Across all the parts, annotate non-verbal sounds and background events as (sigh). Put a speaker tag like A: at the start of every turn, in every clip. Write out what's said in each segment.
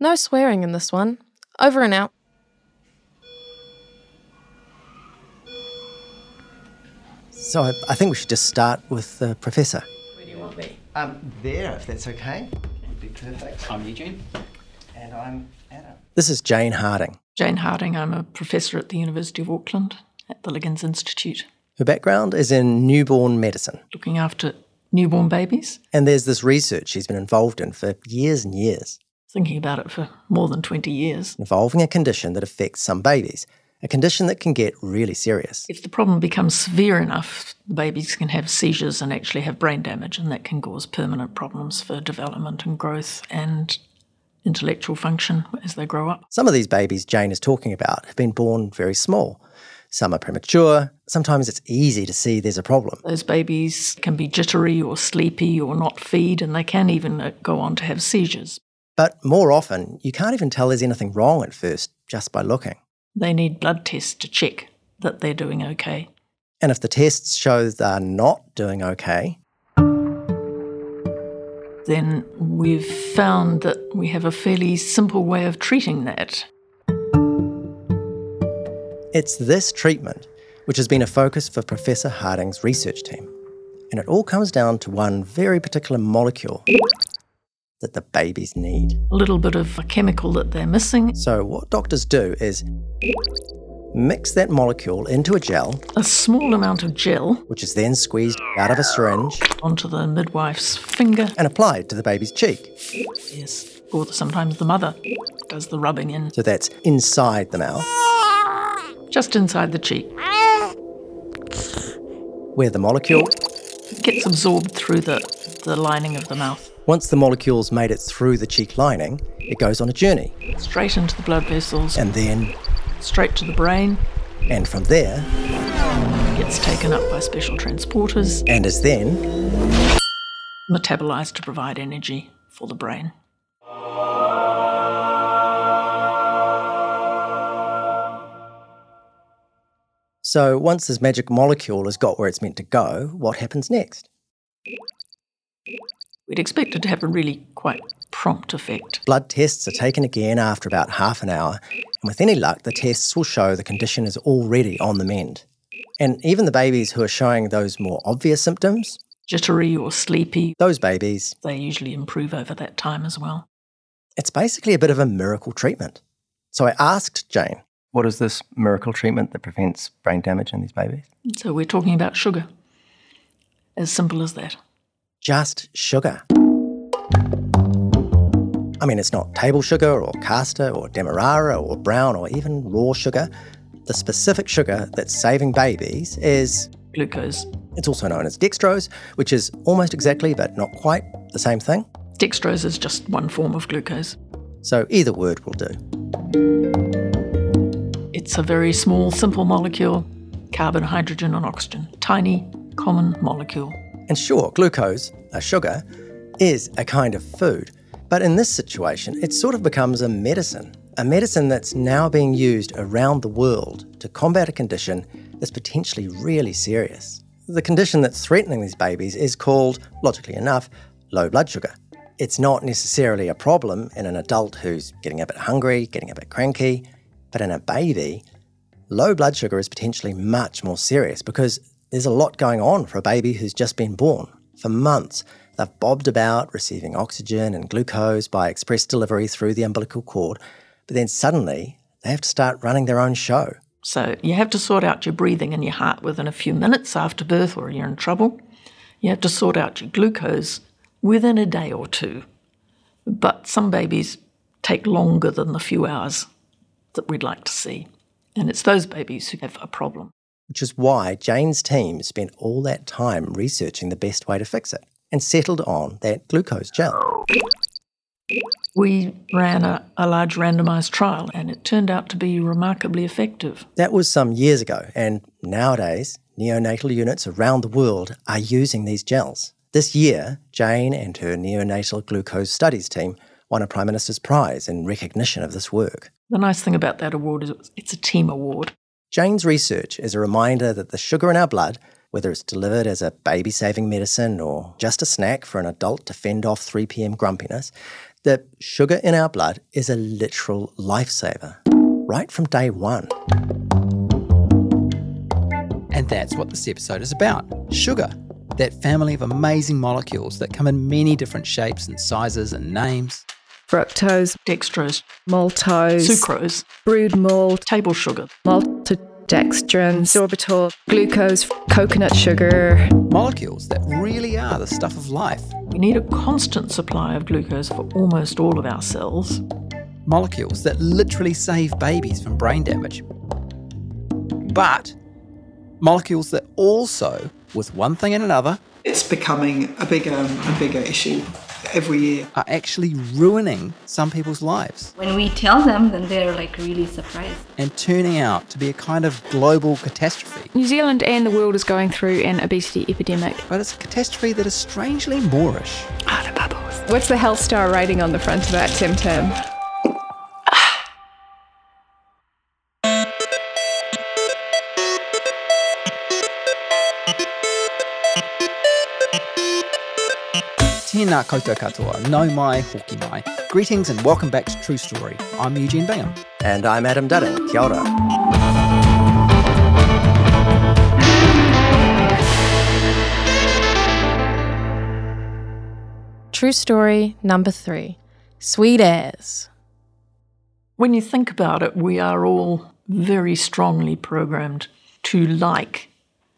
A: No swearing in this one. Over and out.
B: So I, I think we should just start with the professor.
C: Where do you want me?
B: Um, there, if that's okay. Would be perfect.
C: I'm Eugene.
B: And I'm Adam. This is Jane Harding.
D: Jane Harding, I'm a professor at the University of Auckland at the Liggins Institute.
B: Her background is in newborn medicine.
D: Looking after newborn babies.
B: And there's this research she's been involved in for years and years.
D: Thinking about it for more than 20 years.
B: Involving a condition that affects some babies, a condition that can get really serious.
D: If the problem becomes severe enough, the babies can have seizures and actually have brain damage, and that can cause permanent problems for development and growth and intellectual function as they grow up.
B: Some of these babies Jane is talking about have been born very small. Some are premature. Sometimes it's easy to see there's a problem.
D: Those babies can be jittery or sleepy or not feed, and they can even uh, go on to have seizures.
B: But more often, you can't even tell there's anything wrong at first just by looking.
D: They need blood tests to check that they're doing okay.
B: And if the tests show they're not doing okay,
D: then we've found that we have a fairly simple way of treating that.
B: It's this treatment which has been a focus for Professor Harding's research team. And it all comes down to one very particular molecule that the babies need.
D: A little bit of a chemical that they're missing.
B: So, what doctors do is mix that molecule into a gel,
D: A small amount of gel
B: which is then squeezed out of a syringe
D: onto the midwife's finger.
B: and applied to the baby's cheek.
D: Yes. Or sometimes the mother does the rubbing in
B: So, that's inside the mouth,
D: just inside the cheek.
B: where the molecule,
D: gets absorbed through the, the lining of the mouth.
B: Once the molecule's made it through the cheek lining, it goes on a journey.
D: Straight into the blood vessels,
B: And then,
D: straight to the brain,
B: and from there,
D: gets taken up by special transporters,
B: and is then
D: metabolized to provide energy for the brain.
B: So once this magic molecule has got where it's meant to go, what happens next?
D: We'd expect it to have a really quite prompt effect.
B: Blood tests are taken again after about half an hour, and with any luck, the tests will show the condition is already on the mend. And even the babies who are showing those more obvious symptoms,
D: Jittery or sleepy,
B: those babies,
D: they usually improve over that time as well.
B: it's basically a bit of a miracle treatment. So I asked Jane, what is this miracle treatment that prevents brain damage in these babies?
D: So we're talking about sugar. As simple as that.
B: Just sugar. I mean, it's not table sugar or caster or demerara or brown or even raw sugar. The specific sugar that's saving babies is,
D: Glucose.
B: it's also known as dextrose, which is almost exactly, but not quite, the same thing.
D: Dextrose is just one form of glucose.
B: So either word will do.
D: It's a very small, simple molecule carbon, hydrogen, and oxygen. Tiny, common molecule.
B: And sure, glucose, a sugar, is a kind of food. But in this situation, it sort of becomes a medicine. A medicine that's now being used around the world to combat a condition that's potentially really serious. The condition that's threatening these babies is called, logically enough, low blood sugar. It's not necessarily a problem in an adult who's getting a bit hungry, getting a bit cranky, but in a baby, low blood sugar is potentially much more serious because there's a lot going on for a baby who's just been born. For months, they've bobbed about receiving oxygen and glucose by express delivery through the umbilical cord, but then suddenly they have to start running their own show.
D: So you have to sort out your breathing and your heart within a few minutes after birth, or you're in trouble. You have to sort out your glucose within a day or two. But some babies take longer than the few hours that we'd like to see. And it's those babies who have a problem.
B: Which is why Jane's team spent all that time researching the best way to fix it and settled on that glucose gel.
D: We ran a, a large randomized trial and it turned out to be remarkably effective.
B: That was some years ago, and nowadays, neonatal units around the world are using these gels. This year, Jane and her neonatal glucose studies team won a Prime Minister's Prize in recognition of this work.
D: The nice thing about that award is it's a team award.
B: Jane's research is a reminder that the sugar in our blood, whether it's delivered as a baby saving medicine or just a snack for an adult to fend off 3 pm grumpiness, The sugar in our blood is a literal lifesaver, right from day one.
C: And that's what this episode is about sugar, that family of amazing molecules that come in many different shapes and sizes and names.
E: fructose,
D: Dextrose,
E: maltose,
D: sucrose,
E: brewed malt,
D: table sugar.
E: Maltodextrin, sorbitol, glucose, coconut sugar.
C: Molecules that really are the stuff of life.
D: We need a constant supply of glucose for almost all of our cells.
C: Molecules that literally save babies from brain damage. But molecules that also, with one thing and another,
F: It's becoming a bigger and bigger issue every year.
C: are actually ruining some people's lives
G: When we tell them, then they're like really surprised.
C: and turning out to be a kind of global catastrophe.
H: New Zealand and the world is going through an obesity epidemic.
C: But it's a catastrophe that is strangely moreish. Ah, oh, the bubbles.
E: What's the health star rating on the front of that, Tim Tam?
C: Tēnā koutou katoa, nau mai, hoki mai. Greetings and welcome back to True Story. I'm Eugene Bingham.
B: And I'm Adam Dudding. Kia ora.
A: True story number three Sweet as.
D: When you think about it, we are all very strongly programmed to like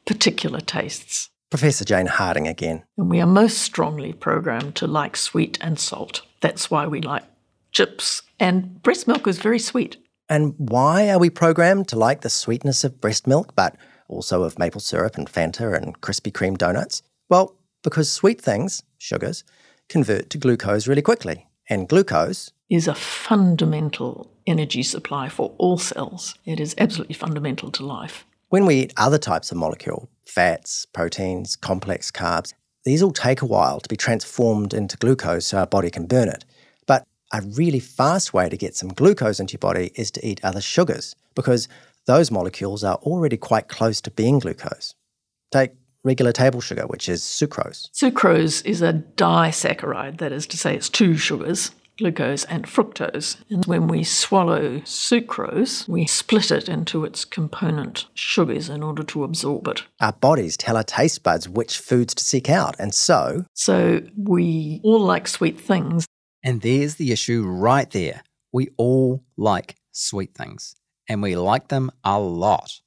D: particular tastes.
B: Professor Jane Harding again.
D: And we are most strongly programmed to like sweet and salt. That's why we like chips. And breast milk is very sweet.
B: And why are we programmed to like the sweetness of breast milk, but also of maple syrup and Fanta and Krispy Kreme donuts? Well, because sweet things, sugars, convert to glucose really quickly. And glucose,
D: Is a fundamental energy supply for all cells. It is absolutely fundamental to life.
B: When we eat other types of molecule, fats, proteins, complex carbs, these all take a while to be transformed into glucose so our body can burn it. But a really fast way to get some glucose into your body is to eat other sugars because those molecules are already quite close to being glucose. Take regular table sugar, which is sucrose.
D: Sucrose is a disaccharide, that is to say, it's two sugars, glucose and fructose. And when we swallow sucrose, we split it into its component sugars in order to absorb it.
B: Our bodies tell our taste buds which foods to seek out, and so
D: So we all like sweet things.
C: And there's the issue right there. We all like sweet things, and we like them a lot.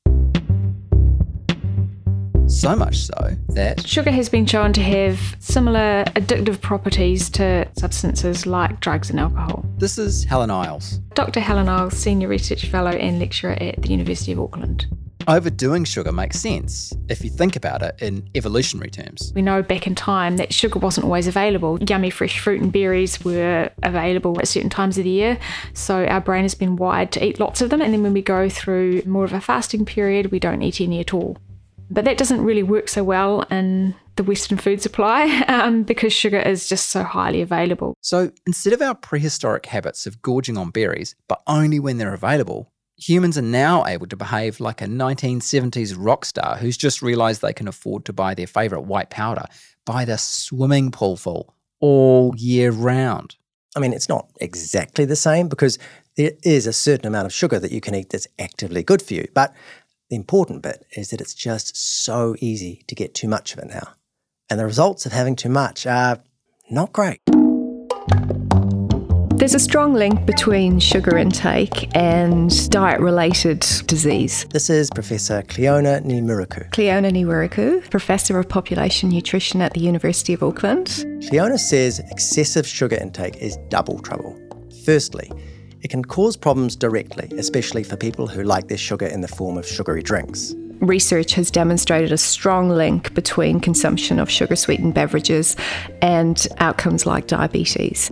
C: So much so that
H: Sugar has been shown to have similar addictive properties to substances like drugs and alcohol.
C: this is Helen Eyles.
H: Dr. Helen Eyles, Senior Research Fellow and Lecturer at the University of Auckland.
C: Overdoing sugar makes sense if you think about it in evolutionary terms.
H: We know back in time that sugar wasn't always available. Yummy fresh fruit and berries were available at certain times of the year, so our brain has been wired to eat lots of them. And then when we go through more of a fasting period, we don't eat any at all. But that doesn't really work so well in the Western food supply (laughs) um, because sugar is just so highly available.
C: So instead of our prehistoric habits of gorging on berries, but only when they're available, humans are now able to behave like a 1970s rock star who's just realised they can afford to buy their favourite white powder by the swimming pool full all year round.
B: I mean, it's not exactly the same because there is a certain amount of sugar that you can eat that's actively good for you. But the important bit is that it's just so easy to get too much of it now. And the results of having too much are not great.
E: There's a strong link between sugar intake and diet related disease.
B: This is Professor Cliona Ni Mhurchu.
E: Cleona Niwiriku, Professor of Population Nutrition at the University of Auckland.
B: Cliona says excessive sugar intake is double trouble. Firstly, it can cause problems directly, especially for people who like their sugar in the form of sugary drinks.
E: Research has demonstrated a strong link between consumption of sugar sweetened beverages and outcomes like diabetes.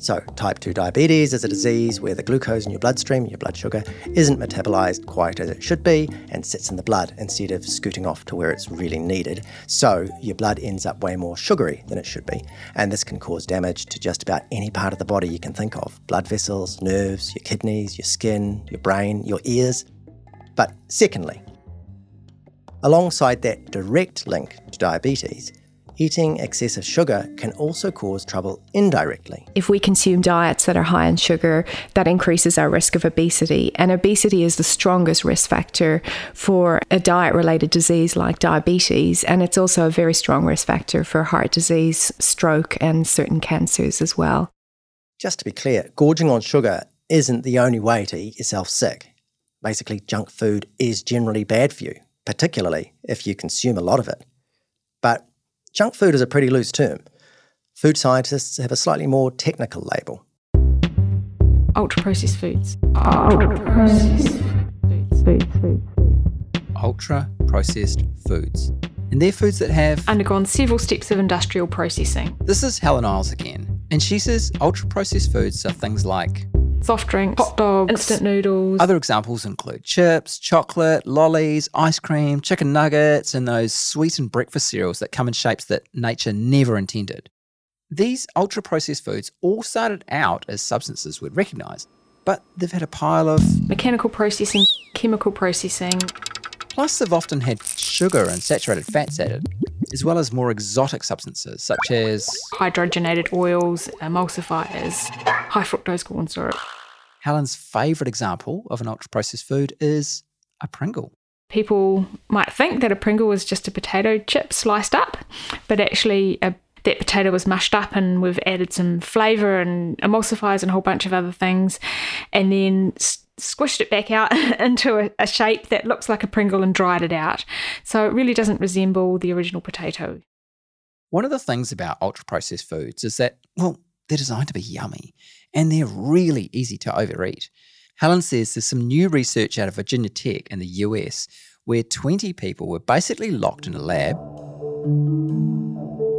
B: So, type 2 diabetes is a disease where the glucose in your bloodstream, your blood sugar, isn't metabolized quite as it should be and sits in the blood instead of scooting off to where it's really needed. So, your blood ends up way more sugary than it should be. And this can cause damage to just about any part of the body you can think of blood vessels, nerves, your kidneys, your skin, your brain, your ears. But secondly, alongside that direct link to diabetes, eating excessive sugar can also cause trouble indirectly.
E: If we consume diets that are high in sugar, that increases our risk of obesity. And obesity is the strongest risk factor for a diet related disease like diabetes. And it's also a very strong risk factor for heart disease, stroke, and certain cancers as well.
B: Just to be clear, gorging on sugar isn't the only way to eat yourself sick. Basically, junk food is generally bad for you, particularly if you consume a lot of it. But junk food is a pretty loose term. Food scientists have a slightly more technical label.
H: Ultra processed foods. Ultra processed foods. Foods, foods.
C: Ultra processed foods. And they're foods that have
H: Undergone several steps of industrial processing.
C: This is Helen Eyles again. And she says ultra processed foods are things like
H: Soft drinks, hot dogs, instant noodles.
C: Other examples include chips, chocolate, lollies, ice cream, chicken nuggets, and those sweetened breakfast cereals that come in shapes that nature never intended. These ultra processed foods all started out as substances we'd recognise, but they've had a pile of.
H: Mechanical processing, chemical processing.
C: Plus, they've often had sugar and saturated fats added, as well as more exotic substances such as.
H: Hydrogenated oils, emulsifiers, high fructose corn syrup.
C: Helen's favourite example of an ultra processed food is a Pringle.
H: People might think that a Pringle is just a potato chip sliced up, but actually, a that potato was mushed up and we've added some flavour and emulsifiers and a whole bunch of other things and then squished it back out (laughs) into a, a shape that looks like a Pringle and dried it out. So it really doesn't resemble the original potato.
C: One of the things about ultra processed foods is that, well, they're designed to be yummy and they're really easy to overeat. Helen says there's some new research out of Virginia Tech in the US where 20 people were basically locked in a lab.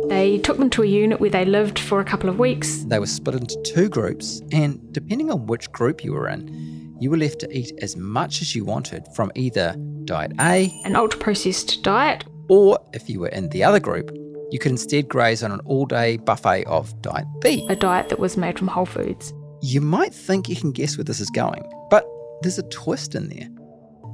H: They took them to a unit where they lived for a couple of weeks.
C: They were split into two groups, and depending on which group you were in, you were left to eat as much as you wanted from either diet A,
H: an ultra processed diet,
C: or if you were in the other group, you could instead graze on an all day buffet of diet B,
H: a diet that was made from whole foods.
C: You might think you can guess where this is going, but there's a twist in there.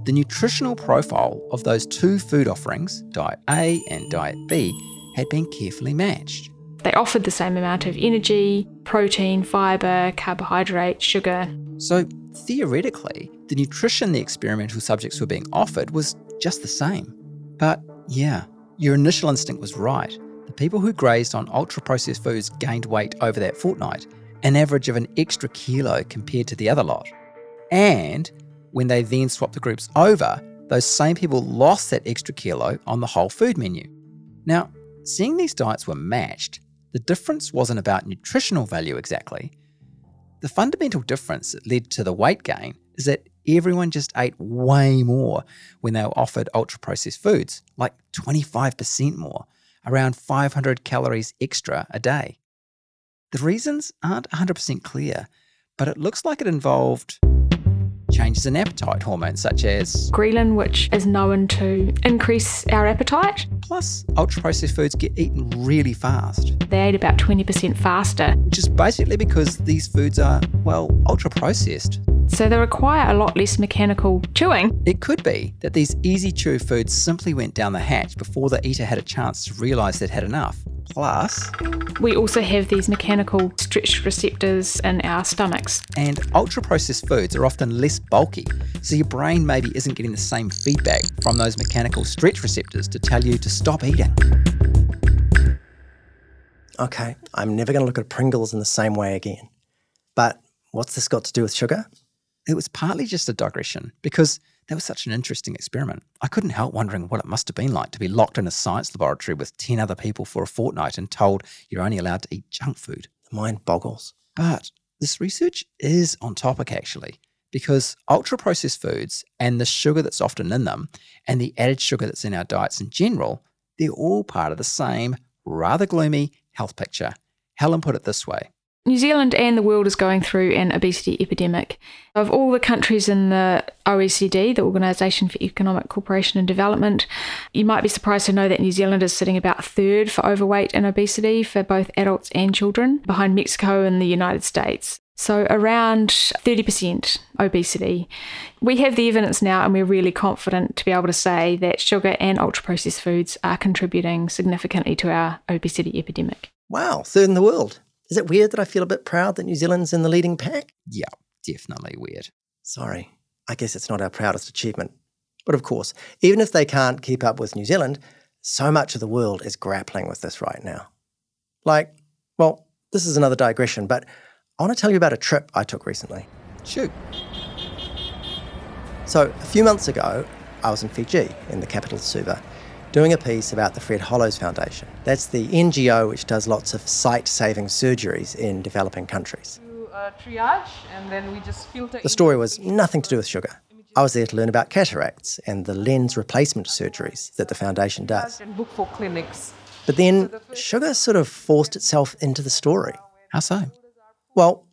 C: The nutritional profile of those two food offerings, Diet A and Diet B, had been carefully matched.
H: They offered the same amount of energy, protein, fibre, carbohydrate, sugar.
C: So, theoretically, the nutrition the experimental subjects were being offered was just the same. But yeah, your initial instinct was right. The people who grazed on ultra processed foods gained weight over that fortnight, an average of an extra kilo compared to the other lot. And when they then swapped the groups over, those same people lost that extra kilo on the whole food menu. Now, seeing these diets were matched, the difference wasn't about nutritional value exactly. The fundamental difference that led to the weight gain is that everyone just ate way more when they were offered ultra processed foods, like 25% more, around 500 calories extra a day. The reasons aren't 100% clear, but it looks like it involved changes in appetite hormones such as
H: ghrelin, which is known to increase our appetite.
C: Plus, ultra processed foods get eaten really fast.
H: They ate about 20% faster.
C: Which is basically because these foods are, well, ultra processed.
H: So they require a lot less mechanical chewing.
C: It could be that these easy chew foods simply went down the hatch before the eater had a chance to realise they'd had enough. Plus,
H: we also have these mechanical stretch receptors in our stomachs.
C: And ultra processed foods are often less bulky, so your brain maybe isn't getting the same feedback from those mechanical stretch receptors to tell you to stop eating.
B: Okay, I'm never going to look at Pringles in the same way again. But what's this got to do with sugar?
C: It was partly just a digression because that was such an interesting experiment. I couldn't help wondering what it must have been like to be locked in a science laboratory with 10 other people for a fortnight and told you're only allowed to eat junk food.
B: The mind boggles.
C: But this research is on topic actually, because ultra processed foods and the sugar that's often in them and the added sugar that's in our diets in general, they're all part of the same rather gloomy health picture. Helen put it this way
H: New Zealand and the world is going through an obesity epidemic. Of all the countries in the OECD, the Organisation for Economic Cooperation and Development, you might be surprised to know that New Zealand is sitting about third for overweight and obesity for both adults and children, behind Mexico and the United States. So, around 30% obesity. We have the evidence now, and we're really confident to be able to say that sugar and ultra processed foods are contributing significantly to our obesity epidemic.
B: Wow, third in the world. Is it weird that I feel a bit proud that New Zealand's in the leading pack?
C: Yeah, definitely weird.
B: Sorry, I guess it's not our proudest achievement. But of course, even if they can't keep up with New Zealand, so much of the world is grappling with this right now. Like, well, this is another digression, but I want to tell you about a trip I took recently.
C: Shoot.
B: So, a few months ago, I was in Fiji, in the capital Suva, doing a piece about the Fred Hollows Foundation. That's the NGO which does lots of sight saving surgeries in developing countries.
I: Uh, triage, and then we just filter.
B: The story was nothing to do with sugar. I was there to learn about cataracts and the lens replacement surgeries that the foundation does.
I: And book for clinics.
B: But then sugar sort of forced itself into the story.
C: How so?
B: Well,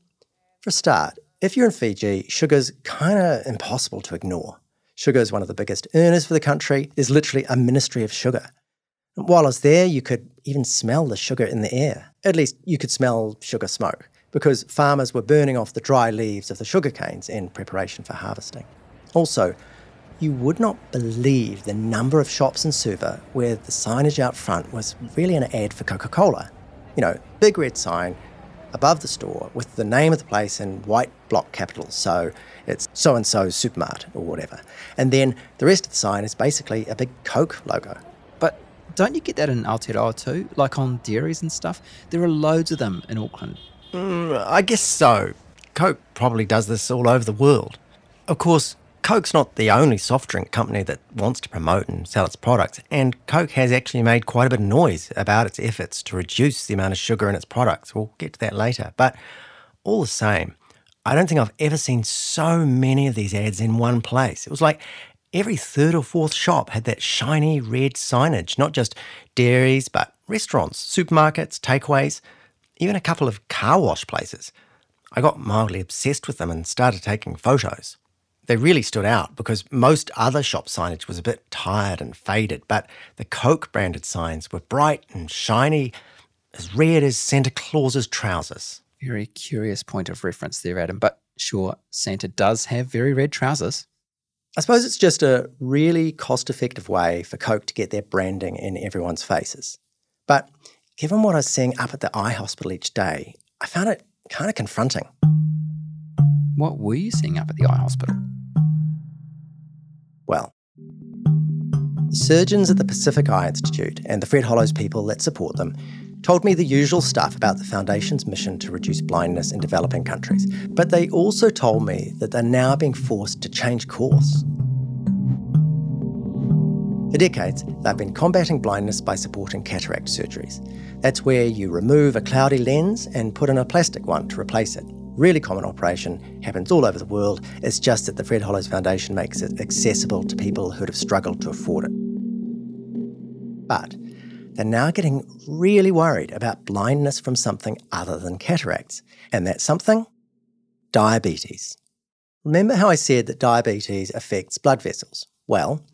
B: for a start, if you're in Fiji, sugar's kind of impossible to ignore. Sugar is one of the biggest earners for the country. There's literally a ministry of sugar. While I was there, you could even smell the sugar in the air. At least you could smell sugar smoke because farmers were burning off the dry leaves of the sugar canes in preparation for harvesting. Also, you would not believe the number of shops in Suva where the signage out front was really an ad for Coca Cola. You know, big red sign, above the store with the name of the place in white block capitals. So it's so and so supermart or whatever. And then the rest of the sign is basically a big Coke logo.
C: But don't you get that in Aotearoa too? Like on dairies and stuff? There are loads of them in Auckland.
J: Mm, I guess so. Coke probably does this all over the world. Of course, Coke's not the only soft drink company that wants to promote and sell its products, and Coke has actually made quite a bit of noise about its efforts to reduce the amount of sugar in its products. We'll get to that later. But all the same, I don't think I've ever seen so many of these ads in one place. It was like every third or fourth shop had that shiny red signage, not just dairies, but restaurants, supermarkets, takeaways, even a couple of car wash places. I got mildly obsessed with them and started taking photos they really stood out because most other shop signage was a bit tired and faded, but the Coke branded signs were bright and shiny, as red as Santa Claus's trousers.
C: Very curious point of reference there, Adam. But sure, Santa does have very red trousers.
B: I suppose it's just a really cost effective way for Coke to get their branding in everyone's faces. But given what I was seeing up at the eye hospital each day, I found it kind of confronting.
C: What were you seeing up at the eye hospital?
B: Well, the surgeons at the Pacific Eye Institute and the Fred Hollows people that support them told me the usual stuff about the Foundation's mission to reduce blindness in developing countries, but they also told me that they're now being forced to change course. For decades, they've been combating blindness by supporting cataract surgeries. That's where you remove a cloudy lens and put in a plastic one to replace it really common operation, happens all over the world. It's just that the Fred Hollows Foundation makes it accessible to people who'd have struggled to afford it. But they're now getting really worried about blindness from something other than cataracts. And that something? Diabetes. Remember how I said that diabetes affects blood vessels? Well,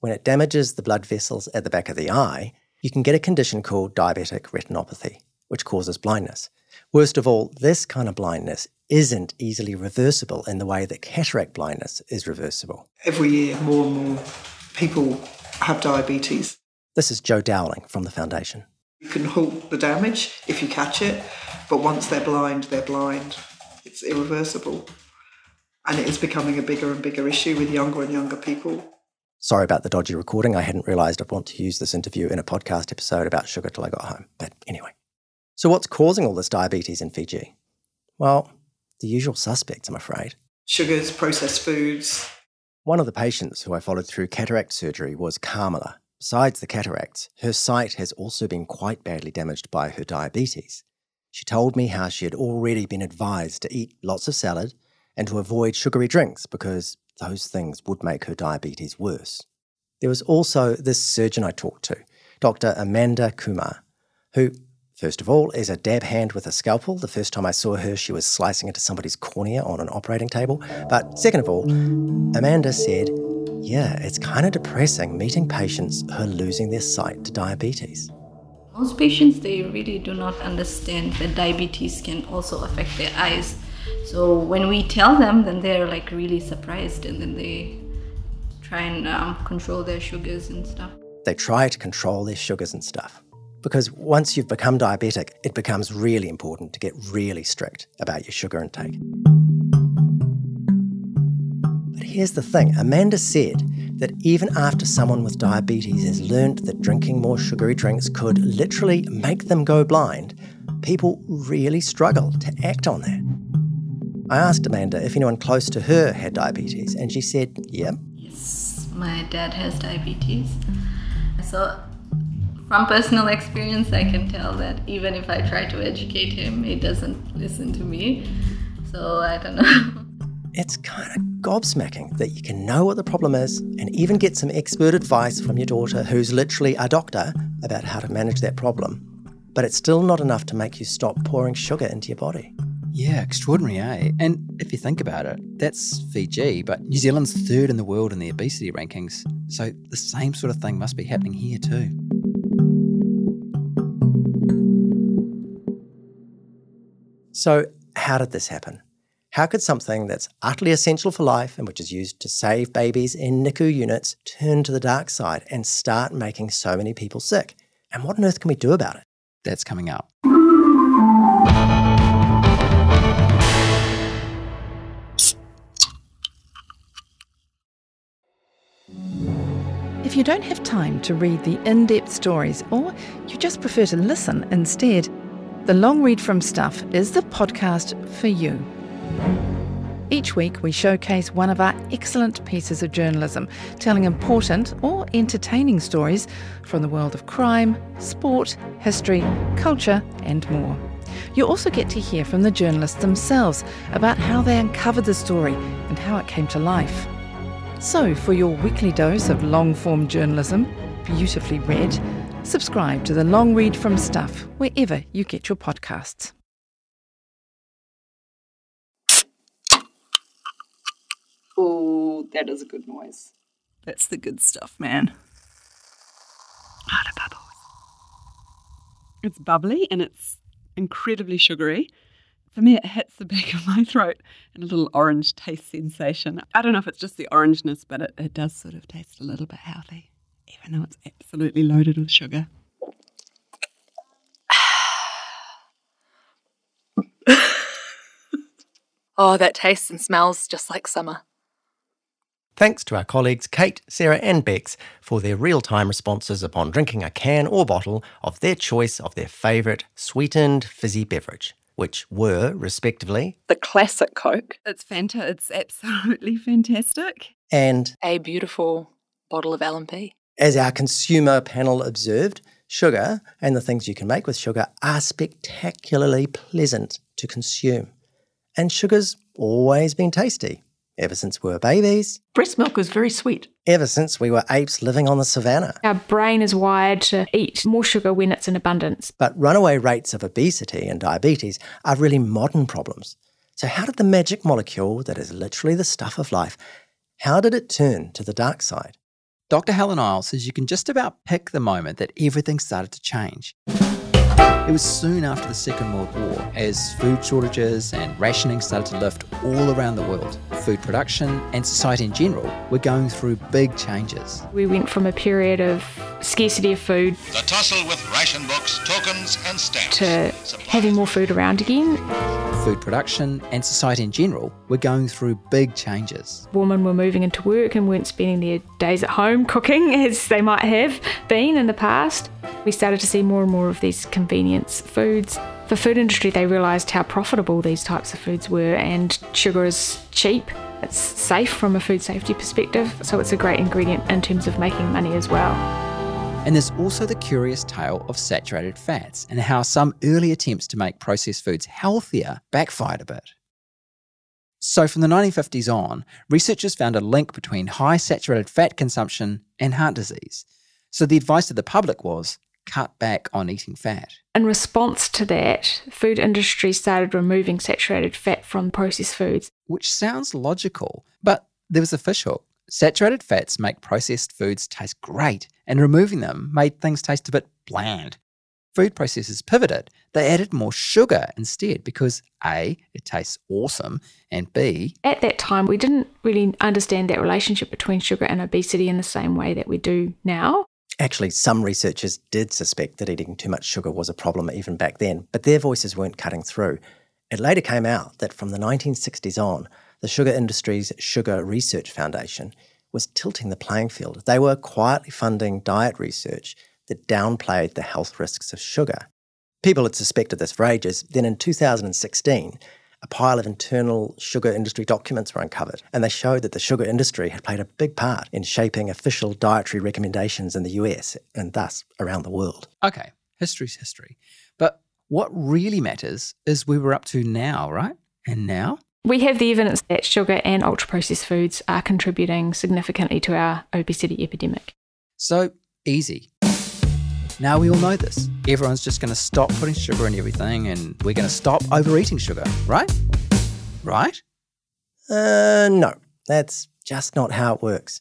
B: when it damages the blood vessels at the back of the eye, you can get a condition called diabetic retinopathy, which causes blindness. Worst of all, this kind of blindness isn't easily reversible in the way that cataract blindness is reversible.
F: Every year, more and more people have diabetes.
B: This is Joe Dowling from the Foundation.
F: You can halt the damage if you catch it, but once they're blind, they're blind. It's irreversible. And it is becoming a bigger and bigger issue with younger and younger people.
B: Sorry about the dodgy recording. I hadn't realised I'd want to use this interview in a podcast episode about sugar till I got home. But anyway. So, what's causing all this diabetes in Fiji? Well, the usual suspects, I'm afraid.
F: Sugars, processed foods.
B: One of the patients who I followed through cataract surgery was Carmela. Besides the cataracts, her sight has also been quite badly damaged by her diabetes. She told me how she had already been advised to eat lots of salad and to avoid sugary drinks because those things would make her diabetes worse. There was also this surgeon I talked to, Dr. Amanda Kumar, who First of all, is a dab hand with a scalpel. The first time I saw her, she was slicing into somebody's cornea on an operating table. But second of all, Amanda said, Yeah, it's kind of depressing meeting patients who are losing their sight to diabetes.
G: Most patients, they really do not understand that diabetes can also affect their eyes. So when we tell them, then they're like really surprised and then they try and um, control their sugars and stuff.
B: They try to control their sugars and stuff. Because once you've become diabetic, it becomes really important to get really strict about your sugar intake. But here's the thing Amanda said that even after someone with diabetes has learned that drinking more sugary drinks could literally make them go blind, people really struggle to act on that. I asked Amanda if anyone close to her had diabetes, and she said, yeah.
G: Yes, my dad has diabetes. So, from personal experience, I can tell that even if I try to educate him, he doesn't listen to me. So, I don't know. (laughs)
B: It's kind of gobsmacking that you can know what the problem is and even get some expert advice from your daughter, who's literally a doctor, about how to manage that problem. But it's still not enough to make you stop pouring sugar into your body.
C: Yeah, extraordinary, eh? And if you think about it, that's Fiji, but New Zealand's third in the world in the obesity rankings. So the same sort of thing must be happening here too.
B: So, how did this happen? How could something that's utterly essential for life and which is used to save babies in NICU units turn to the dark side and start making so many people sick? And what on earth can we do about it?
C: That's coming up.
K: If you don't have time to read the in depth stories or you just prefer to listen instead, the Long Read from Stuff is the podcast for you. Each week, we showcase one of our excellent pieces of journalism, telling important or entertaining stories from the world of crime, sport, history, culture, and more. You also get to hear from the journalists themselves about how they uncovered the story and how it came to life. So, for your weekly dose of long form journalism, beautifully read, subscribe to the Long Read from Stuff wherever you get your podcasts.
L: Oh, that is a good noise.
M: That's the good stuff, man. The bubbles. It's bubbly and it's incredibly sugary. For me, it hits the back of my throat and a little orange taste sensation. I don't know if it's just the orangeness, but it, it does sort of taste a little bit healthy, even though it's absolutely loaded with sugar. (laughs)
N: oh, that tastes and smells just like summer.
J: Thanks to our colleagues Kate, Sarah, and Bex for their real time responses upon drinking a can or bottle of their choice of their favourite sweetened fizzy beverage, which were, respectively,
N: The classic Coke
M: It's Fanta. It's absolutely fantastic.
B: and
N: a beautiful bottle of L&P.
B: As our consumer panel observed, sugar and the things you can make with sugar are spectacularly pleasant to consume. And sugar's always been tasty, ever since we were babies,
D: Breast milk is very sweet.
B: ever since we were apes living on the savannah.
H: Our brain is wired to eat more sugar when it's in abundance.
B: But runaway rates of obesity and diabetes are really modern problems. So, how did the magic molecule that is literally the stuff of life, how did it turn to the dark side?
C: Dr. Helen Eyles says you can just about pick the moment that everything started to change. It was soon after the Second World War, as food shortages and rationing started to lift all around the world. Food production and society in general were going through big changes.
H: We went from a period of scarcity of food
O: The tussle with ration books, tokens, and stamps.
H: to having more food around again.
C: Food production and society in general were going through big changes.
H: Women were moving into work and weren't spending their days at home cooking (laughs) as they might have been in the past. We started to see more and more of these convenience foods. The food industry, they realised how profitable these types of foods were, and sugar is cheap. It's safe from a food safety perspective, so it's a great ingredient in terms of making money as well.
C: And there's also the curious tale of saturated fats and how some early attempts to make processed foods healthier backfired a bit. So, from the 1950s on, researchers found a link between high saturated fat consumption and heart disease. So, the advice to the public was cut back on eating fat.
H: In response to that, food industry started removing saturated fat from processed foods.
C: Which sounds logical, but there was a fishhook. Saturated fats make processed foods taste great, and removing them made things taste a bit bland. food processors pivoted. They added more sugar instead because A, it tastes awesome, and B,
H: At that time, we didn't really understand that relationship between sugar and obesity in the same way that we do now.
B: Actually, some researchers did suspect that eating too much sugar was a problem even back then, but their voices weren't cutting through. It later came out that from the 1960s on, the sugar industry's Sugar Research Foundation was tilting the playing field. They were quietly funding diet research that downplayed the health risks of sugar. People had suspected this for ages. Then in 2016, a pile of internal sugar industry documents were uncovered, and they showed that the sugar industry had played a big part in shaping official dietary recommendations in the US and thus around the world.
C: okay, history's history. But what really matters is where we're up to now, right? And now?
H: We have the evidence that sugar and ultra processed foods are contributing significantly to our obesity epidemic.
C: So easy. Now we all know this. Everyone's just going to stop putting sugar in everything and we're going to stop overeating sugar, right? Right?
B: Uh, no, that's just not how it works.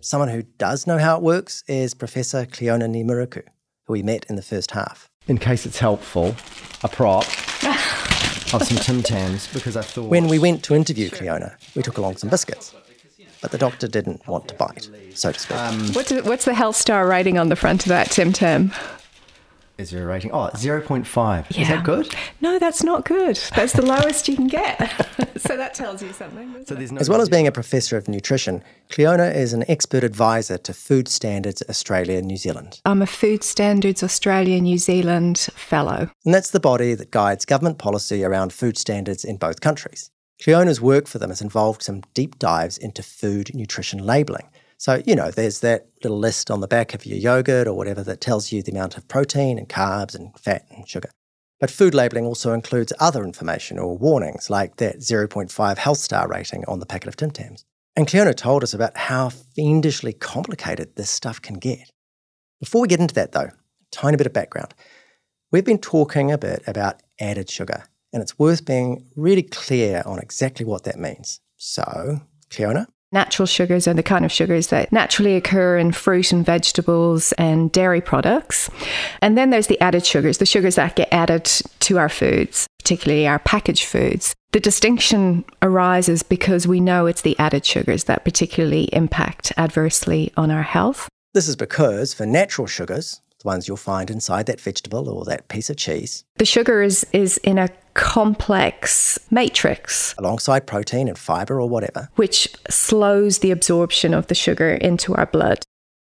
B: Someone who does know how it works is Professor Cliona Ni Mhurchu, who we met in the first half.
J: In case it's helpful, a prop of some Tim Tams because I thought.
B: When we went to interview Cliona, we took along some biscuits, but the doctor didn't want to bite, so to speak.
E: Um, what's, what's the health star rating on the front of that Tim Tam?
J: Is there a rating? Oh, 0.5. Is that good?
E: No, that's not good. That's the lowest you can get. (laughs) so that tells you something.
J: So there's no.
B: As well as being a professor of nutrition, Cliona is an expert advisor to Food Standards Australia and New Zealand.
E: I'm a Food Standards Australia New Zealand fellow.
B: And that's the body that guides government policy around food standards in both countries. Cliona's work for them has involved some deep dives into food nutrition labelling. So, you know, there's that little list on the back of your yogurt or whatever that tells you the amount of protein and carbs and fat and sugar. But food labelling also includes other information or warnings, like that 0.5 health star rating on the packet of Tim Tams. And Cliona told us about how fiendishly complicated this stuff can get. Before we get into that, though, tiny bit of background. We've been talking a bit about added sugar, and it's worth being really clear on exactly what that means. So, Cliona,
E: Natural sugars are the kind of sugars that naturally occur in fruit and vegetables and dairy products. And then there's the added sugars, the sugars that get added to our foods, particularly our packaged foods. The distinction arises because we know it's the added sugars that particularly impact adversely on our health.
B: this is because for natural sugars, the ones you'll find inside that vegetable or that piece of cheese,
E: The sugar is, is in a complex matrix
B: alongside protein and fiber or whatever.
E: which slows the absorption of the sugar into our blood.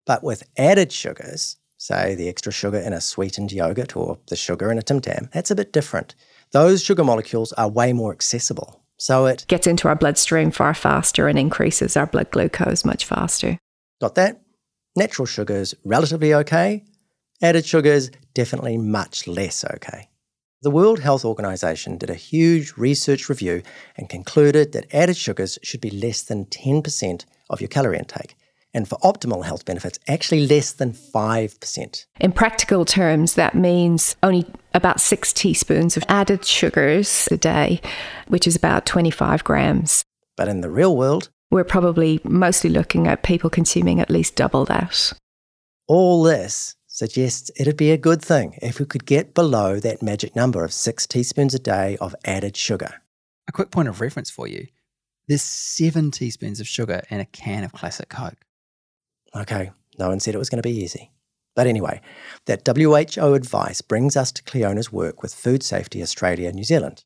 B: But with added sugars, say the extra sugar in a sweetened yogurt or the sugar in a Tim Tam, that's a bit different. Those sugar molecules are way more accessible. So it
E: Gets into our bloodstream far faster and increases our blood glucose much faster.
B: got that? Natural sugars relatively okay. Added sugars definitely much less okay. The World Health Organization did a huge research review and concluded that added sugars should be less than 10% of your calorie intake, and for optimal health benefits, actually less than 5%.
E: In practical terms, that means only about six teaspoons of added sugars a day, which is about 25 grams.
B: But in the real world,
E: We're probably mostly looking at people consuming at least double that.
B: all this suggests it'd be a good thing if we could get below that magic number of six teaspoons a day of added sugar.
C: A quick point of reference for you there's seven teaspoons of sugar in a can of classic Coke.
B: Okay, no one said it was going to be easy. But anyway, that WHO advice brings us to Cliona's work with Food Safety Australia New Zealand.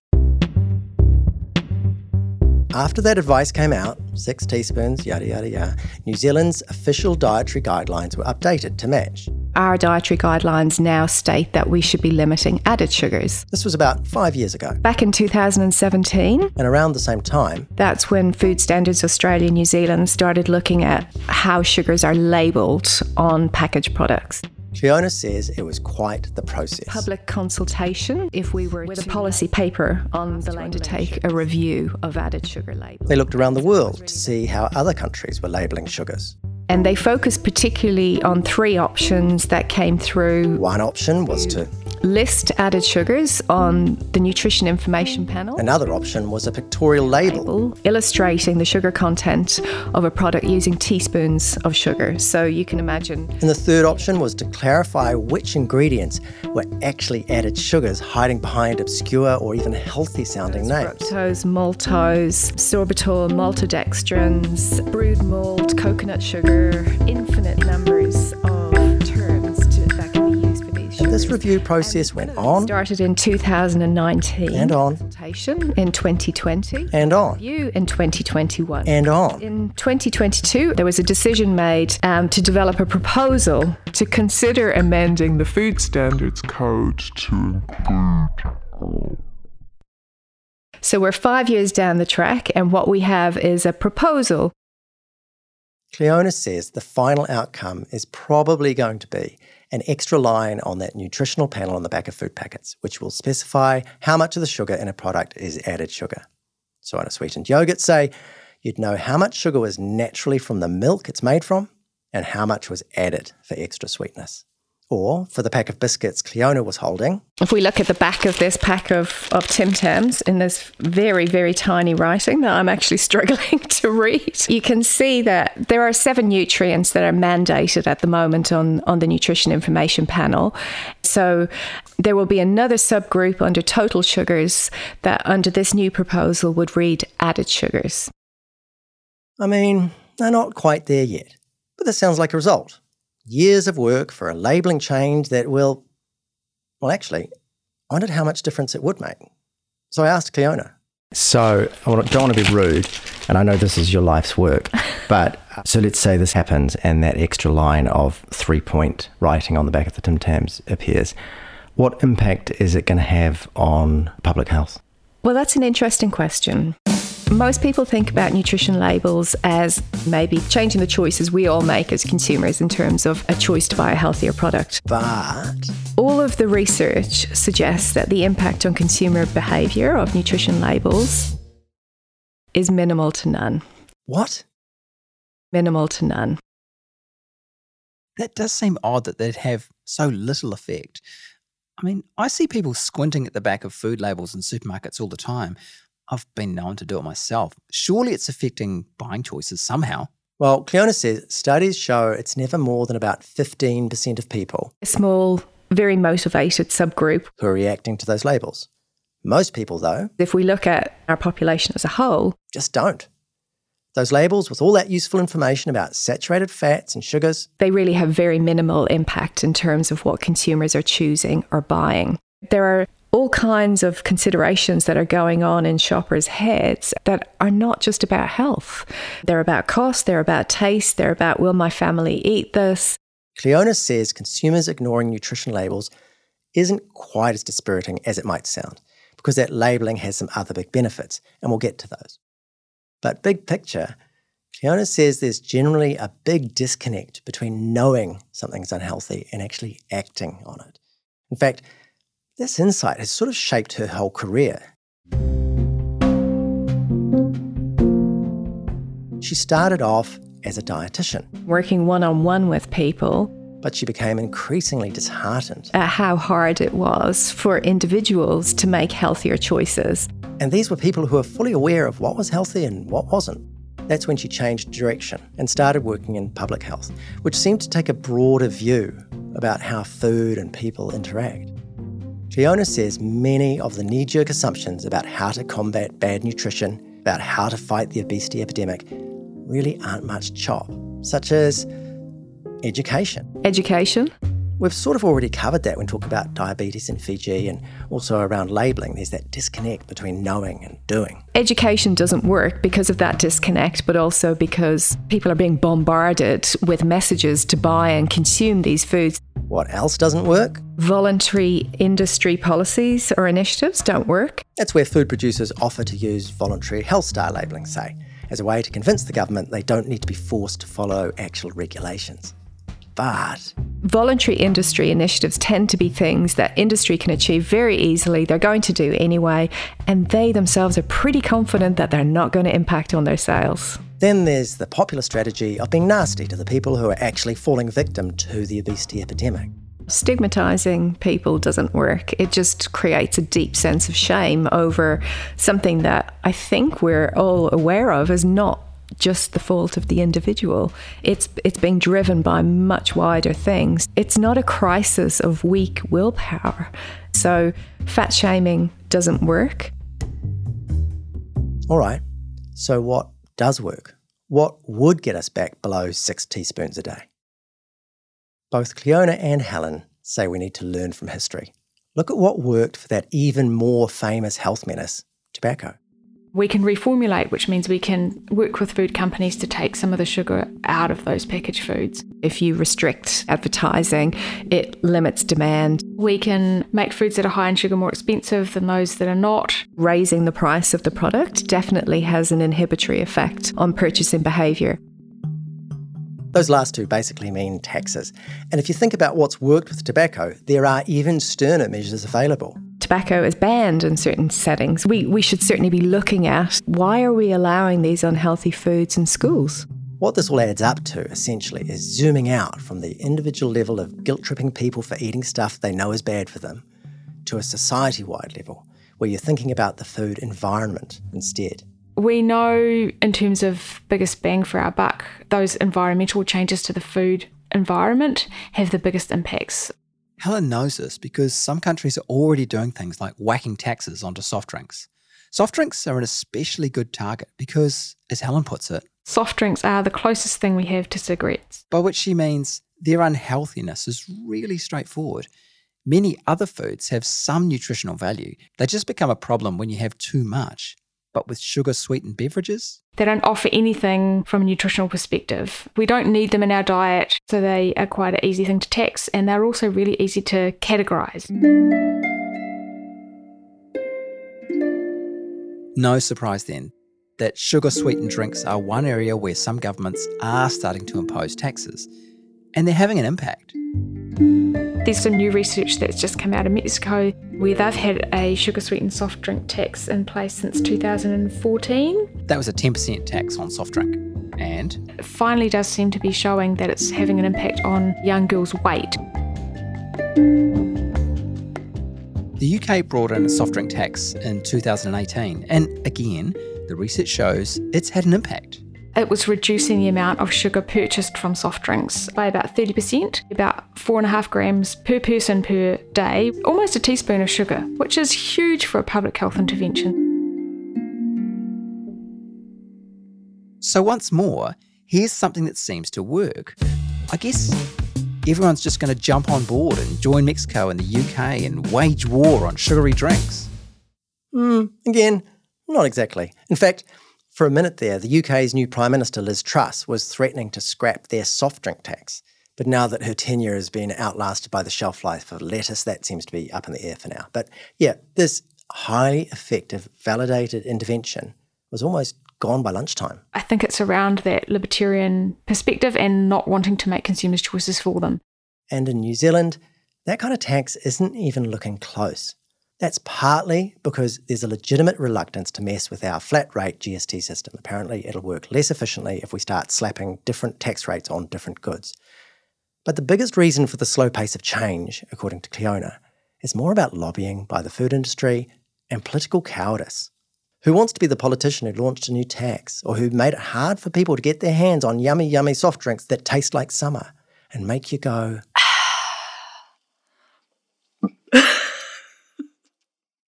B: After that advice came out, six teaspoons, yada yada yada, New Zealand's official dietary guidelines were updated to match.
E: Our dietary guidelines now state that we should be limiting added sugars.
B: This was about five years ago.
E: Back in 2017,
B: And around the same time,
E: that's when Food Standards Australia New Zealand started looking at how sugars are labelled on packaged products.
B: Cliona says it was quite the process.
E: Public consultation, if we were with a policy paper on the line to take a review of added sugar labels.
B: They looked around the world to see how other countries were labelling sugars.
E: And they focused particularly on three options that came through.
B: One option was to
E: list added sugars on the nutrition information panel.
B: Another option was a pictorial label
E: illustrating the sugar content of a product using teaspoons of sugar. So you can imagine.
B: And the third option was to clarify which ingredients were actually added sugars hiding behind obscure or even healthy sounding names.
E: Fructose, maltose, sorbitol, maltodextrins, brewed malt, coconut sugar, infinite numbers of terms to, that can be used for these sugars.
B: This review process went on
E: Started in 2019.
B: and on
E: in 2020.
B: and on
E: Review in 2021.
B: and on.
E: In 2022, there was a decision made um, to develop a proposal to consider amending the Food Standards Code to include. So we're five years down the track, and what we have is a proposal.
B: Cliona says the final outcome is probably going to be an extra line on that nutritional panel on the back of food packets, which will specify how much of the sugar in a product is added sugar. So, on a sweetened yogurt, say, you'd know how much sugar was naturally from the milk it's made from and how much was added for extra sweetness. Or for the pack of biscuits Cliona was holding,
E: If we look at the back of this pack of, of Tim Tams in this very, very tiny writing that I'm actually (laughs) struggling to read, you can see that there are seven nutrients that are mandated at the moment on, on the nutrition information panel. So there will be another subgroup under total sugars that under this new proposal would read added sugars.
B: I mean, they're not quite there yet, but this sounds like a result. Years of work for a labelling change that will, well, actually, I wondered how much difference it would make. So I asked Cliona.
J: So I don't want to be rude, and I know this is your life's work, (laughs) but so let's say this happens and that extra line of three point writing on the back of the Tim Tams appears. What impact is it going to have on public health?
E: Well, that's an interesting question. Most people think about nutrition labels as maybe changing the choices we all make as consumers in terms of a choice to buy a healthier product.
B: But
E: All of the research suggests that the impact on consumer behaviour of nutrition labels is minimal to none.
B: what?
E: Minimal to none.
C: That does seem odd that they'd have so little effect. I mean, I see people squinting at the back of food labels in supermarkets all the time. I've been known to do it myself. Surely it's affecting buying choices somehow.
B: Well, Cliona says studies show it's never more than about 15% of people
E: A small, very motivated subgroup.
B: who are reacting to those labels. Most people, though,
E: If we look at our population as a whole,
B: just don't. Those labels with all that useful information about saturated fats and sugars,
E: they really have very minimal impact in terms of what consumers are choosing or buying. There are all kinds of considerations that are going on in shoppers' heads that are not just about health. They're about cost, they're about taste, they're about will my family eat this?
B: Cliona says consumers ignoring nutrition labels isn't quite as dispiriting as it might sound, because that labelling has some other big benefits, and we'll get to those. But big picture, Cliona says there's generally a big disconnect between knowing something's unhealthy and actually acting on it. In fact, this insight has sort of shaped her whole career. She started off as a dietitian,
E: Working one on one with people
B: but she became increasingly disheartened.
E: at how hard it was for individuals to make healthier choices.
B: And these were people who were fully aware of what was healthy and what wasn't. That's when she changed direction and started working in public health, which seemed to take a broader view about how food and people interact. Cliona says many of the knee jerk assumptions about how to combat bad nutrition, about how to fight the obesity epidemic, really aren't much chop, such as education.
E: Education.
B: We've sort of already covered that when talking about diabetes in Fiji and also around labelling. There's that disconnect between knowing and doing.
E: Education doesn't work because of that disconnect, but also because people are being bombarded with messages to buy and consume these foods.
B: What else doesn't work?
E: Voluntary industry policies or initiatives don't work.
B: That's where food producers offer to use voluntary health star labelling, say, as a way to convince the government they don't need to be forced to follow actual regulations. But
E: Voluntary industry initiatives tend to be things that industry can achieve very easily, they're going to do anyway, and they themselves are pretty confident that they're not going to impact on their sales.
B: Then there's the popular strategy of being nasty to the people who are actually falling victim to the obesity epidemic.
E: Stigmatizing people doesn't work. It just creates a deep sense of shame over something that I think we're all aware of as not just the fault of the individual. It's it's being driven by much wider things. It's not a crisis of weak willpower. So fat shaming doesn't work.
B: All right, so what does work? What would get us back below six teaspoons a day? Both Cliona and Helen say we need to learn from history. Look at what worked for that even more famous health menace, tobacco.
H: We can reformulate, which means we can work with food companies to take some of the sugar out of those packaged foods.
E: If you restrict advertising, it limits demand.
H: We can make foods that are high in sugar more expensive than those that are not.
E: Raising the price of the product definitely has an inhibitory effect on purchasing behaviour.
B: Those last two basically mean taxes. And if you think about what's worked with tobacco, there are even sterner measures available.
E: Tobacco is banned in certain settings. We, we should certainly be looking at why are we allowing these unhealthy foods in schools?
B: What this all adds up to, essentially, is zooming out from the individual level of guilt tripping people for eating stuff they know is bad for them to a society wide level where you're thinking about the food environment instead.
H: We know, in terms of biggest bang for our buck, those environmental changes to the food environment have the biggest impacts.
C: Helen knows this because some countries are already doing things like whacking taxes onto soft drinks. Soft drinks are an especially good target because, as Helen puts it,
H: soft drinks are the closest thing we have to cigarettes.
C: By which she means their unhealthiness is really straightforward. Many other foods have some nutritional value, they just become a problem when you have too much but with sugar sweetened beverages?
H: They don't offer anything from a nutritional perspective. We don't need them in our diet, so they are quite an easy thing to tax, and they're also really easy to categorise.
C: No surprise then that sugar sweetened drinks are one area where some governments are starting to impose taxes, and they're having an impact.
H: There's some new research that's just come out of Mexico where they've had a sugar sweetened soft drink tax in place since 2014.
C: That was a 10% tax on soft drink. And?
H: It finally does seem to be showing that it's having an impact on young girls' weight.
C: The UK brought in a soft drink tax in 2018, and again, the research shows it's had an impact
H: it was reducing the amount of sugar purchased from soft drinks by about 30%, about four and a half grams per person per day, almost a teaspoon of sugar, which is huge for a public health intervention.
C: So, once more, here's something that seems to work. I guess everyone's just going to jump on board and join Mexico and the UK and wage war on sugary drinks.
B: Hmm, again, not exactly. In fact, for a minute there, the UK's new Prime Minister Liz Truss was threatening to scrap their soft drink tax. But now that her tenure has been outlasted by the shelf life of lettuce, that seems to be up in the air for now. But yeah, this highly effective, validated intervention was almost gone by lunchtime.
H: I think it's around that libertarian perspective and not wanting to make consumers' choices for them.
B: And in New Zealand, that kind of tax isn't even looking close. That's partly because there's a legitimate reluctance to mess with our flat rate GST system. Apparently, it'll work less efficiently if we start slapping different tax rates on different goods. But the biggest reason for the slow pace of change, according to Cliona, is more about lobbying by the food industry and political cowardice. Who wants to be the politician who launched a new tax or who made it hard for people to get their hands on yummy, yummy soft drinks that taste like summer and make you go,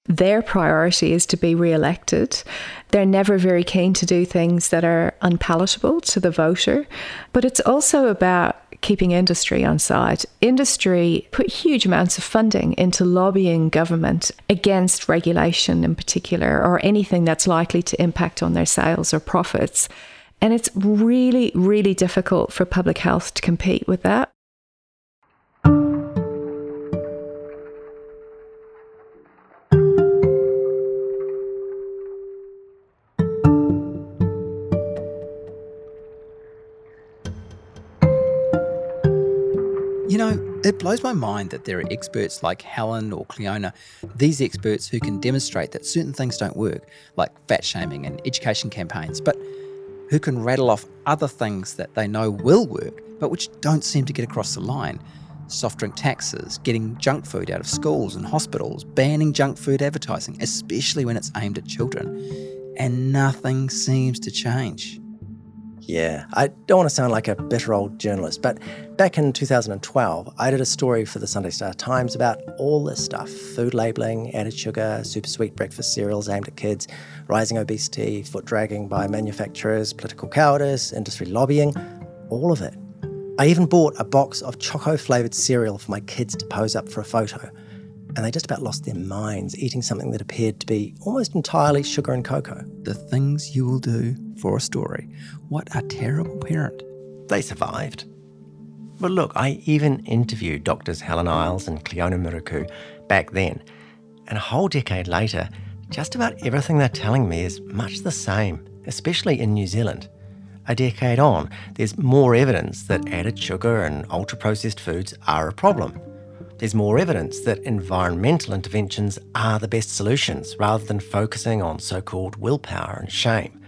E: their priority is to be re-elected. They're never very keen to do things that are unpalatable to the voter. But it's also about keeping industry on side. Industry put huge amounts of funding into lobbying government against regulation in particular, or anything that's likely to impact on their sales or profits. And it's really, really difficult for public health to compete with that.
C: It blows my mind that there are experts like Helen or Cliona, these experts who can demonstrate that certain things don't work, like fat shaming and education campaigns. But who can rattle off other things that they know will work, but which don't seem to get across the line. Soft drink taxes, getting junk food out of schools and hospitals, banning junk food advertising, especially when it's aimed at children. And nothing seems to change.
B: Yeah, I don't want to sound like a bitter old journalist, but back in 2012, I did a story for the Sunday Star Times about all this stuff food labelling, added sugar, super sweet breakfast cereals aimed at kids, rising obesity, foot dragging by manufacturers, political cowardice, industry lobbying, all of it. I even bought a box of choco flavoured cereal for my kids to pose up for a photo, and they just about lost their minds eating something that appeared to be almost entirely sugar and cocoa.
C: The things you will do for a story. What a terrible parent.
J: They survived. But look, I even interviewed doctors Helen Eyles and Cliona Ni Mhurchu back then. And a whole decade later, just about everything they're telling me is much the same, especially in New Zealand. A decade on, there's more evidence that added sugar and ultra processed foods are a problem. There's more evidence that environmental interventions are the best solutions rather than focusing on so called willpower and shame.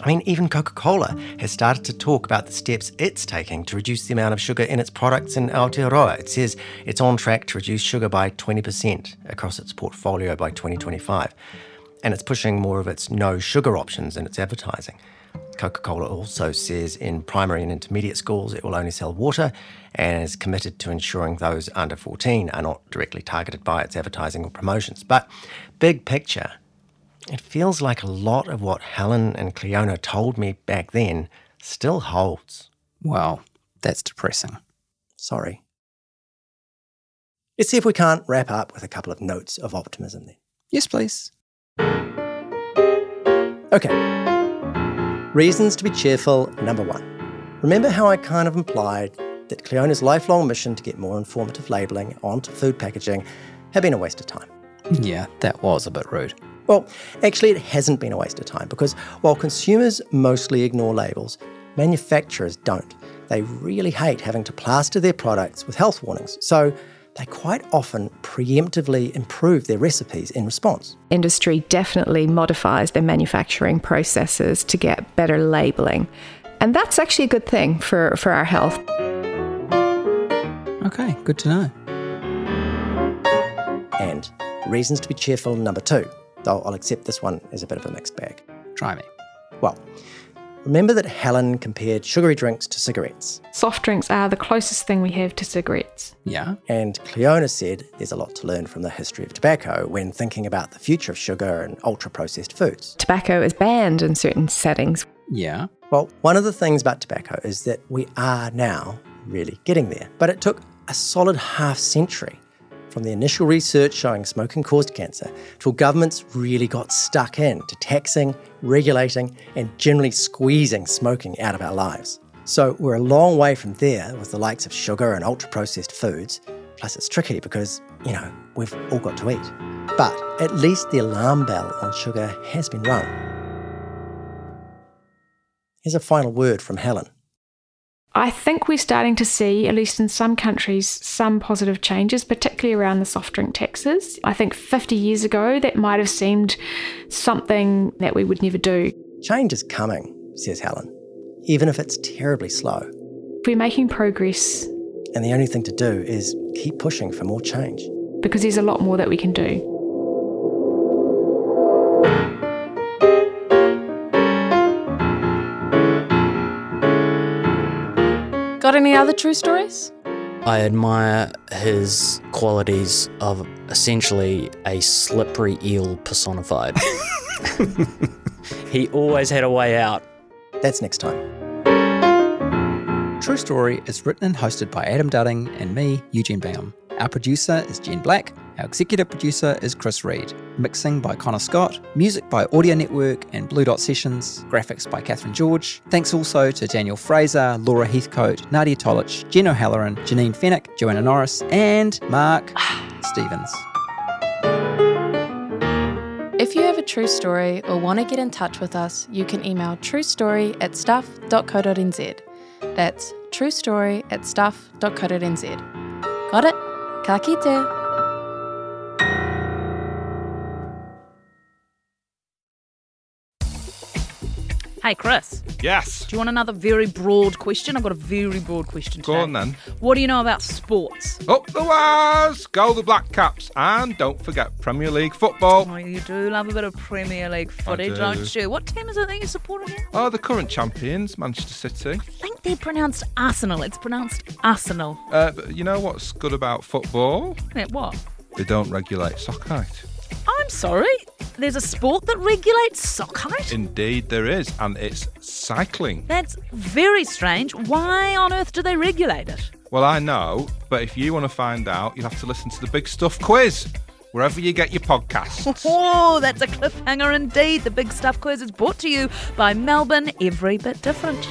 J: I mean, even Coca Cola has started to talk about the steps it's taking to reduce the amount of sugar in its products in Aotearoa. It says it's on track to reduce sugar by 20% across its portfolio by 2025. And it's pushing more of its no sugar options in its advertising. Coca Cola also says in primary and intermediate schools it will only sell water and is committed to ensuring those under 14 are not directly targeted by its advertising or promotions. But big picture, it feels like a lot of what Helen and Cliona told me back then still holds.
C: Well, that's depressing.
B: Sorry. Let's see if we can't wrap up with a couple of notes of optimism then.
C: Yes, please.
B: Okay. Reasons to be cheerful, number one. Remember how I kind of implied that Cliona's lifelong mission to get more informative labelling onto food packaging had been a waste of time?
C: Yeah, that was a bit rude.
B: Well, actually, it hasn't been a waste of time because while consumers mostly ignore labels, manufacturers don't. They really hate having to plaster their products with health warnings. So they quite often preemptively improve their recipes in response.
E: Industry definitely modifies their manufacturing processes to get better labeling. And that's actually a good thing for, for our health.
C: Okay, good to know.
B: And reasons to be cheerful, number two, though I'll accept this one as a bit of a mixed bag.
C: Try me.
B: Well, remember that Helen compared sugary drinks to cigarettes.
H: Soft drinks are the closest thing we have to cigarettes.
C: Yeah.
B: And Cliona said there's a lot to learn from the history of tobacco when thinking about the future of sugar and ultra processed foods.
E: Tobacco is banned in certain settings.
C: Yeah.
B: Well, one of the things about tobacco is that we are now really getting there. But it took a solid half century from the initial research showing smoking caused cancer till governments really got stuck in to taxing, regulating, and generally squeezing smoking out of our lives. So we're a long way from there with the likes of sugar and ultra processed foods. Plus, it's tricky because, you know, we've all got to eat. But at least the alarm bell on sugar has been rung. Here's a final word from Helen.
H: I think we're starting to see, at least in some countries, some positive changes, particularly around the soft drink taxes. I think 50 years ago, that might have seemed something that we would never do.
B: Change is coming, says Helen, even if it's terribly slow.
H: We're making progress.
B: And the only thing to do is keep pushing for more change.
H: Because there's a lot more that we can do.
A: Got any other true stories?
P: I admire his qualities of essentially a slippery eel personified. (laughs) he always had a way out.
B: That's next time.
C: True Story is written and hosted by Adam Dudding and me, Eugene Bingham. Our producer is Jen Black. Our executive producer is Chris Reed. Mixing by Connor Scott. Music by Audio Network and Blue Dot Sessions. Graphics by Catherine George. Thanks also to Daniel Fraser, Laura Heathcote, Nadia Tolich, Jen O'Halloran, Janine Fennick, Joanna Norris, and Mark (sighs) Stevens.
A: If you have a true story or want to get in touch with us, you can email truestory at stuff.co.nz. That's truestory at stuff.co.nz. Got it? Ka kite!
Q: Hey, Chris.
R: Yes.
Q: Do you want another very broad question? I've got a very broad question
R: Go on then.
Q: What do you know about sports?
R: Up the wires! Go the Black Caps. And don't forget Premier League football.
Q: Oh, you do love a bit of Premier League footy,
R: do.
Q: don't you? What team is it that you support again?
R: Oh, the current champions, Manchester City.
Q: I think they're pronounced Arsenal. It's pronounced Arsenal.
R: Uh, but you know what's good about football?
Q: Yeah, what?
R: They don't regulate sock height.
Q: I'm sorry. There's a sport that regulates sock height?
R: Indeed, there is, and it's cycling.
Q: That's very strange. Why on earth do they regulate it?
R: Well, I know, but if you want to find out, you'll have to listen to the Big Stuff quiz wherever you get your podcasts. (laughs)
Q: Oh, that's a cliffhanger indeed. The Big Stuff Quiz is brought to you by Melbourne Every Bit Different.